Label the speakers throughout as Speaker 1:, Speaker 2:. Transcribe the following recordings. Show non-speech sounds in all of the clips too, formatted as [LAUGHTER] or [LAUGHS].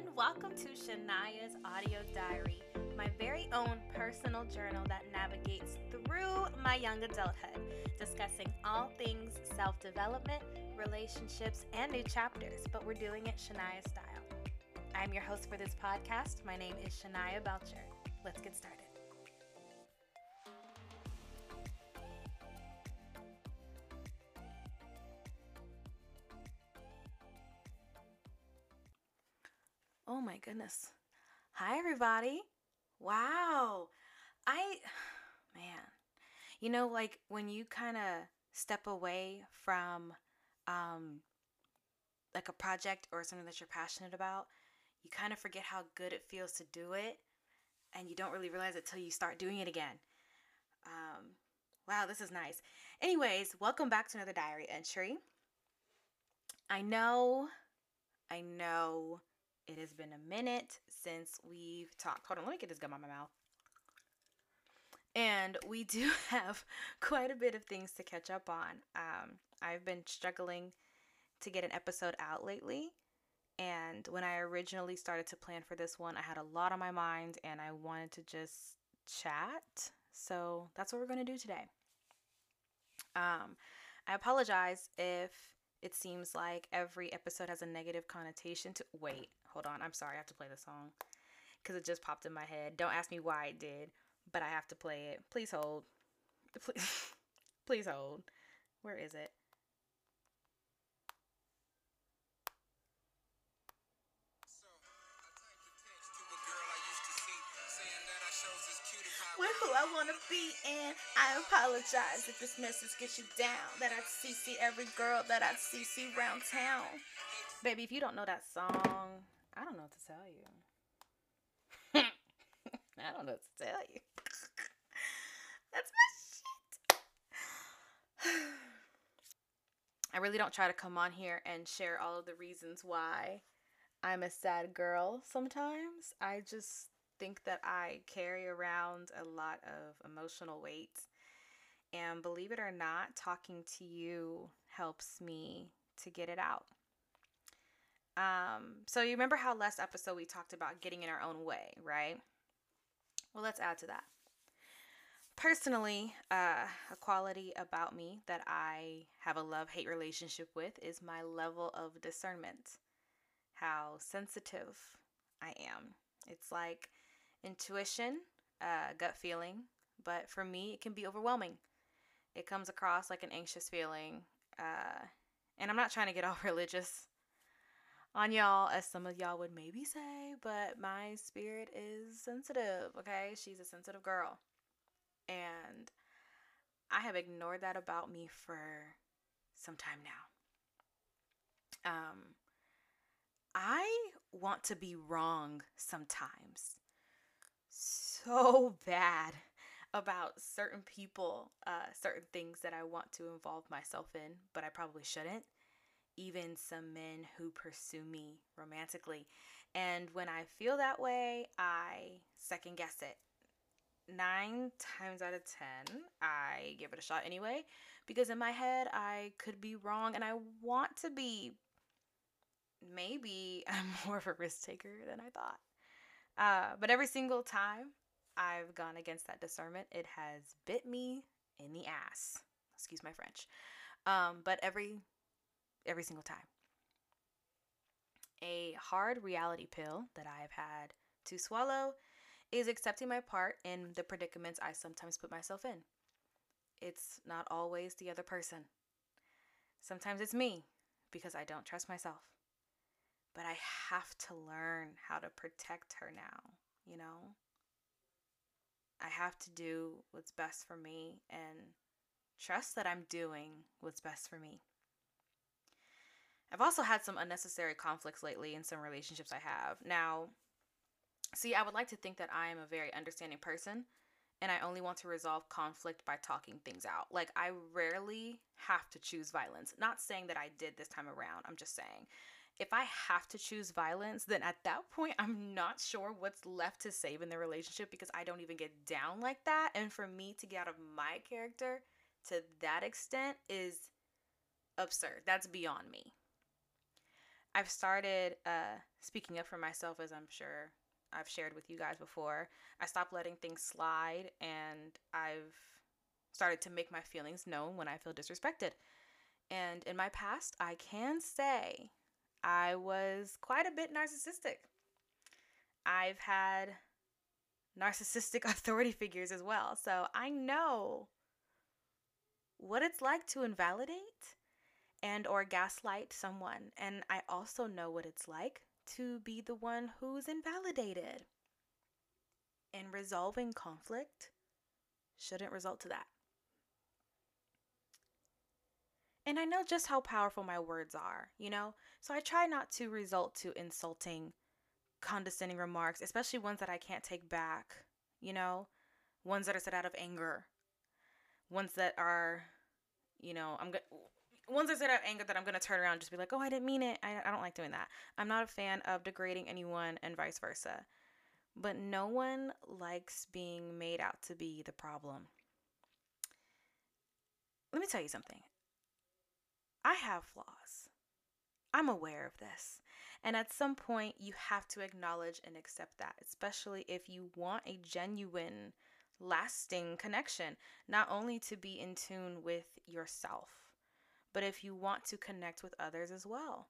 Speaker 1: everyone. Welcome to Shania's audio diary, my very own personal journal that navigates through my young adulthood, discussing all things self development, relationships, and new chapters, but we're doing it Shania style. I'm your host for this podcast. My name is Shania Belcher. Let's get started. Oh my goodness. Hi, everybody. Wow. I, [SIGHS] man, you know, like when you kind of step away from, um, like a project or something that you're passionate about, you kind of forget how good it feels to do it, and you don't really realize it till you start doing it again. Um, wow, this is nice. Anyways, welcome back to another diary entry. I know, I know it has been a minute since we've talked. Hold on, let me get this gum out my mouth. And we do [LAUGHS] have quite a bit of things to catch up on. Um, I've been struggling to get an episode out lately. And when I originally started to plan for this one, I had a lot on my mind and I wanted to just chat. So that's what we're going to do today. Um, I apologize if it seems like every episode has a negative connotation to. Wait, Hold on. I'm sorry. I have to play the song because it just popped in my head. Don't ask me why it did, but I have to play it. Please hold. Please, [LAUGHS] please hold. Where is it? Wanna be, and I apologize if this message gets you down. That I see every girl that I see round town. Baby, if you don't know that song, I don't know what to tell you. [LAUGHS] I don't know what to tell you. [LAUGHS] That's my shit. [SIGHS] I really don't try to come on here and share all of the reasons why I'm a sad girl sometimes. I just think that I carry around a lot of emotional weight. And believe it or not, talking to you helps me to get it out. Um, so you remember how last episode we talked about getting in our own way, right? Well, let's add to that. Personally, uh, a quality about me that I have a love hate relationship with is my level of discernment, how sensitive I am. It's like intuition, uh, gut feeling, but for me, it can be overwhelming. It comes across like an anxious feeling. Uh, and I'm not trying to get all [LAUGHS] religious on y'all, as some of y'all would maybe say, but my spirit is sensitive, okay? She's a sensitive girl. And I have ignored that about me for some time now. Um, I want to be wrong sometimes so [LAUGHS] bad about certain people, uh, certain things that I want to involve myself in, but I probably shouldn't even some men who pursue me romantically. And when I feel that way, I second guess it. Nine times out of ten, I give it a shot anyway, because in my head, I could be wrong and I want to be. Maybe [LAUGHS] I'm more of a risk taker than I thought. Uh, but every single time I've gone against that discernment, it has bit me in the ass. Excuse my French. Um, but every every single time. A hard reality pill that I have had to swallow is accepting my part in the predicaments I sometimes put myself in. It's not always the other person. Sometimes it's me because I don't trust myself. But I have to learn how to protect her now, you know? I have to do what's best for me and trust that I'm doing what's best for me. I've also had some unnecessary conflicts lately in some relationships I have. Now, see, I would like to think that I am a very understanding person and I only want to resolve conflict by talking things out. Like, I rarely have to choose violence. Not saying that I did this time around, I'm just saying. If I have to choose violence, then at that point, I'm not sure what's left to save in the relationship because I don't even get down like that. And for me to get out of my character to that extent is absurd. That's beyond me. I've started uh, speaking up for myself, as I'm sure I've shared with you guys before. I stopped letting things slide and I've started to make my feelings known when I feel disrespected. And in my past, I can say I was quite a bit narcissistic. I've had narcissistic [LAUGHS] authority figures as well. So I know what it's like to invalidate and or gaslight someone and I also know what it's like to be the one who's invalidated. And resolving conflict shouldn't result to that. And I know just how powerful my words are, you know? So I try not to result to insulting, condescending remarks, especially ones that I can't take back, you know? Ones that are said out of anger. Ones that are, you know, I'm going ones that are said out of anger that I'm to turn around and just be like, oh, I didn't mean it. I, I don't like doing that. I'm not a fan of degrading anyone and vice versa. But no one likes being made out to be the problem. Let me tell you something. I have flaws. I'm aware of this. And at some point, you have to acknowledge and accept that, especially if you want a genuine, lasting connection, not only to be in tune with yourself, but if you want to connect with others as well.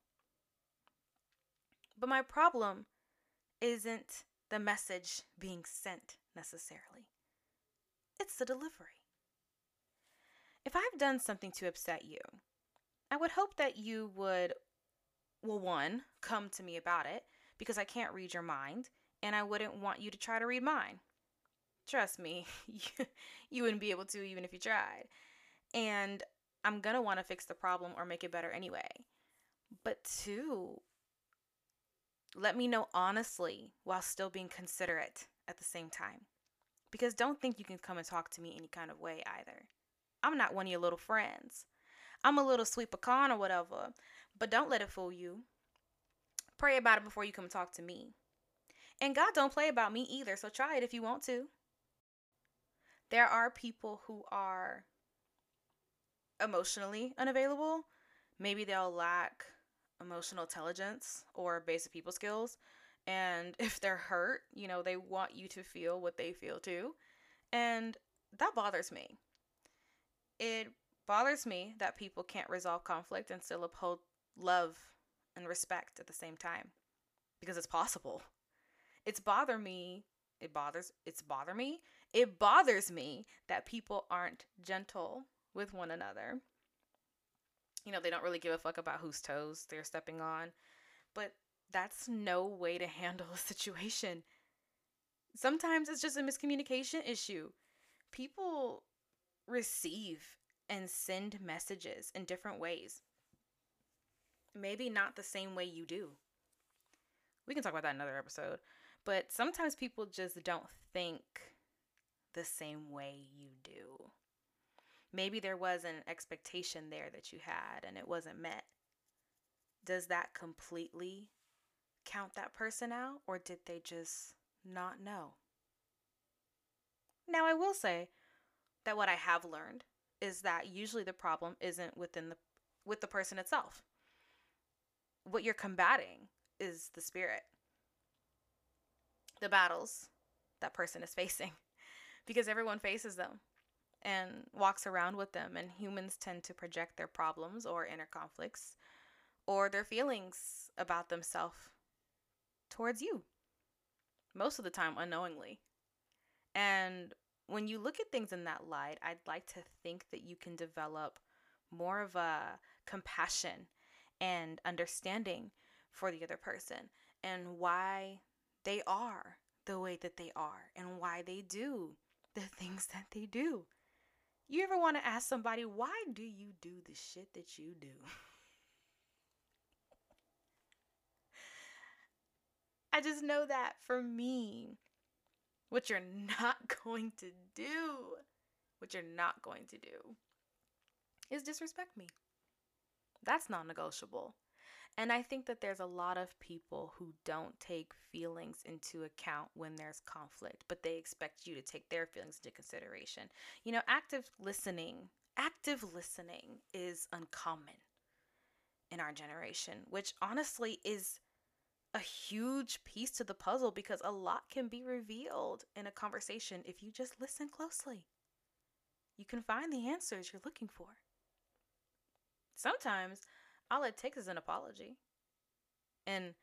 Speaker 1: But my problem isn't the message being sent necessarily, it's the delivery. If I've done something to upset you, I would hope that you would, well, one, come to me about it because I can't read your mind and I wouldn't want you to try to read mine. Trust me, [LAUGHS] you wouldn't be able to even if you tried. And I'm going to want to fix the problem or make it better anyway. But two, let me know honestly while still being considerate at the same time. Because don't think you can come and talk to me any kind of way either. I'm not one of your little friends. I'm a little sweet pecan or whatever, but don't let it fool you. Pray about it before you come talk to me. And God don't play about me either, so try it if you want to. There are people who are emotionally unavailable. Maybe they'll lack emotional intelligence or basic people skills. And [LAUGHS] if they're hurt, you know, they want you to feel what they feel too. And that bothers me. It bothers me that people can't resolve conflict and still uphold love and respect at the same time because it's possible. It's bother me. It bothers it's bother me. It bothers me that people aren't gentle with one another. You know, they don't really give a fuck about whose toes they're stepping on, but that's no way to handle [LAUGHS] a situation. Sometimes it's just a miscommunication issue. People receive and send messages in different ways. Maybe not the same way you do. We can talk about that another episode. But sometimes people just don't think the same way you do. Maybe there was an expectation there that you had and it wasn't met. Does that completely count that person out or did they just not know? Now, I will say that what I have learned is that usually the problem isn't within the with the person itself. What you're combating is the spirit. The battles that person is [LAUGHS] facing because everyone faces them and walks around with them and humans tend to project their problems or inner conflicts or their feelings about themselves towards you most of the time unknowingly. And when you look at things in that light, I'd like to think that you can develop more of a compassion and understanding for the other person and why they are the way that they are and why they do the [LAUGHS] things that they do. You ever want to ask somebody, why do you do the shit that you do? [LAUGHS] I just know that for me, what you're not [LAUGHS] going to do, what you're not going to do, is disrespect me. That's non negotiable. And I think that there's a lot of people who don't take feelings into account when there's conflict, but they expect you to take their feelings into consideration. You know, active listening, active listening is uncommon. in our generation, which honestly is a huge piece to the puzzle because a lot can be revealed in a conversation if you just listen closely. You can find the answers you're looking for. Sometimes all it takes is an apology. And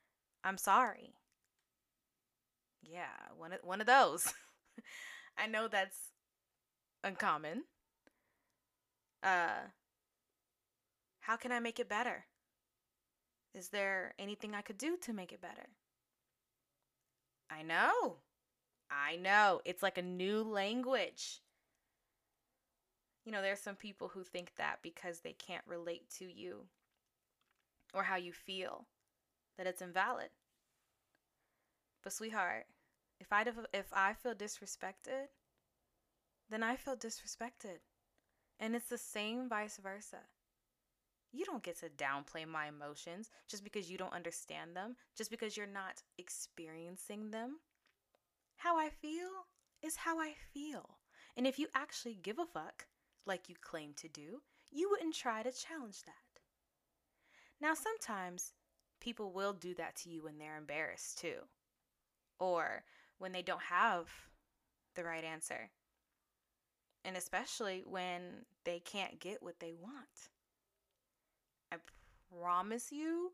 Speaker 1: I'm sorry. Yeah, one of, one of those. [LAUGHS] I know that's uncommon. Uh how can I make it better? Is there anything I could do to make it better? I know. I know. It's like a new language. You know, there's some people who think that because they can't relate to you or how you feel, that it's invalid. But sweetheart, if I if I feel disrespected, then I feel disrespected. And it's the same vice versa. You don't get to downplay my emotions just because you don't understand them, just because you're not experiencing them. How I feel is how I feel. And if you actually give a fuck, like you claim to do, you wouldn't try to challenge that. Now, sometimes people will do that to you when they're embarrassed too, or when they don't have the right answer, and especially when they can't get what they want. I promise you,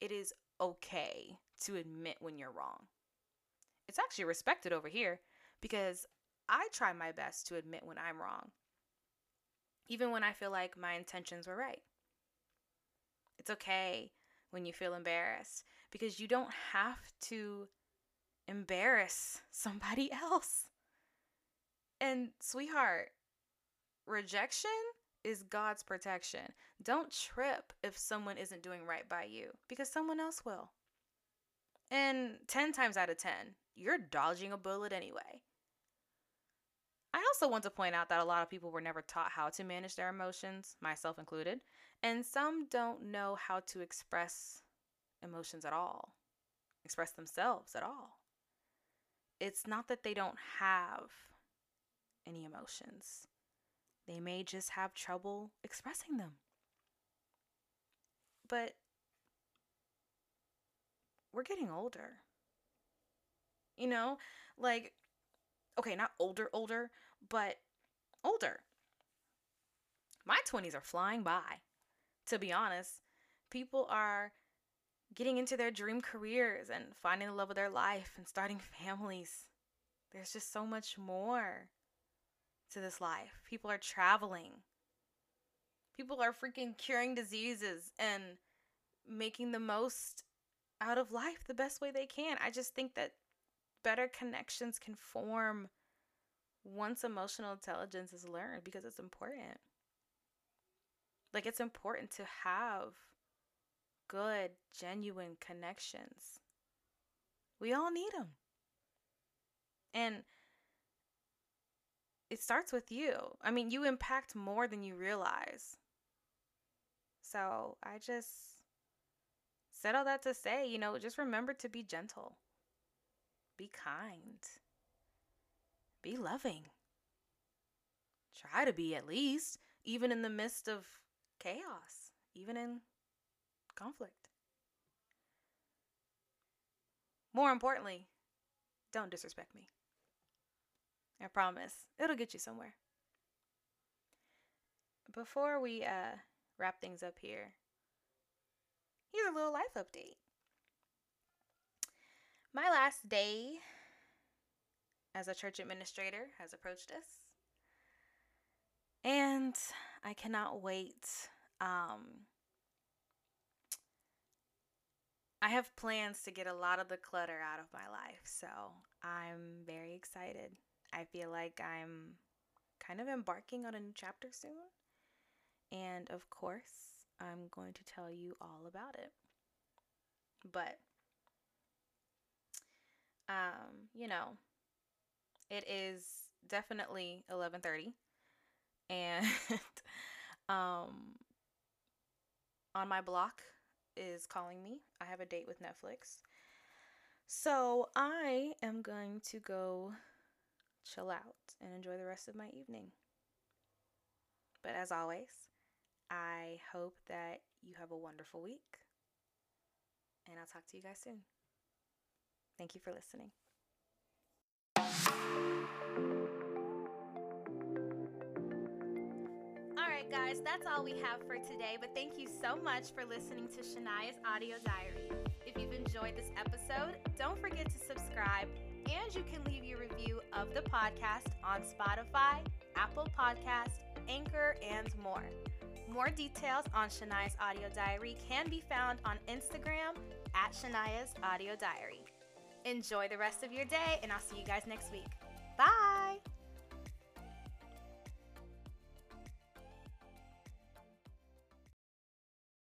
Speaker 1: it is okay to admit when you're wrong. It's actually respected over here because I try my best to admit when I'm wrong, even when I feel like my intentions were right. It's okay when you feel embarrassed because you don't have to embarrass [LAUGHS] somebody else. And, sweetheart, rejection is God's protection. Don't trip if someone isn't doing right by you because someone else will. And 10 times out of 10, you're dodging a bullet anyway. I also want to point out that a lot of people were never taught how to manage their emotions, myself included, and some don't know how to express emotions at all, express themselves at all. It's not that they don't have any emotions, they may just have trouble expressing them. But we're getting older. You know, like okay, not older, older, but older. My 20s are flying by, to be honest. People are getting into their dream careers and finding the love of their life and starting [LAUGHS] families. There's just so much more to this life. People are traveling. People are freaking curing diseases and making the most out of life the best way they can. I just think that better connections can form once emotional intelligence is learned because it's important. Like, it's important to have good, genuine connections. We all need them. And it starts with you. I mean, you impact more than you realize. So I just said all that to say, you know, just remember to be gentle. Be kind. Be loving. Try to be at least, even in the midst of chaos, even in conflict. More importantly, don't disrespect me. I promise. It'll get you somewhere. Before we uh, wrap things up here, here's a little life update. My last day as a church administrator has approached us. And I cannot wait. Um, I have plans to get a lot of the clutter out of my life, so I'm very excited. I feel like I'm kind of embarking on a new chapter soon. And of course, I'm going to tell you all about it. But um, you know, it is definitely 11:30 and [LAUGHS] um on my block is calling me. I have a date with Netflix. So, I am going to go chill out and enjoy the rest of my evening. But as always, I hope that you have a wonderful week. And I'll talk to you guys soon. Thank you for listening. All right, guys, that's all we have for today. But thank you so much for listening to Shania's audio diary. If you've enjoyed this episode, don't forget to subscribe and you can leave your review of the podcast on Spotify, Apple Podcast, Anchor, and more. More details on Shania's audio diary can be found on Instagram at Shania's audio diary. Enjoy the rest of your day, and I'll see you guys next week. Bye!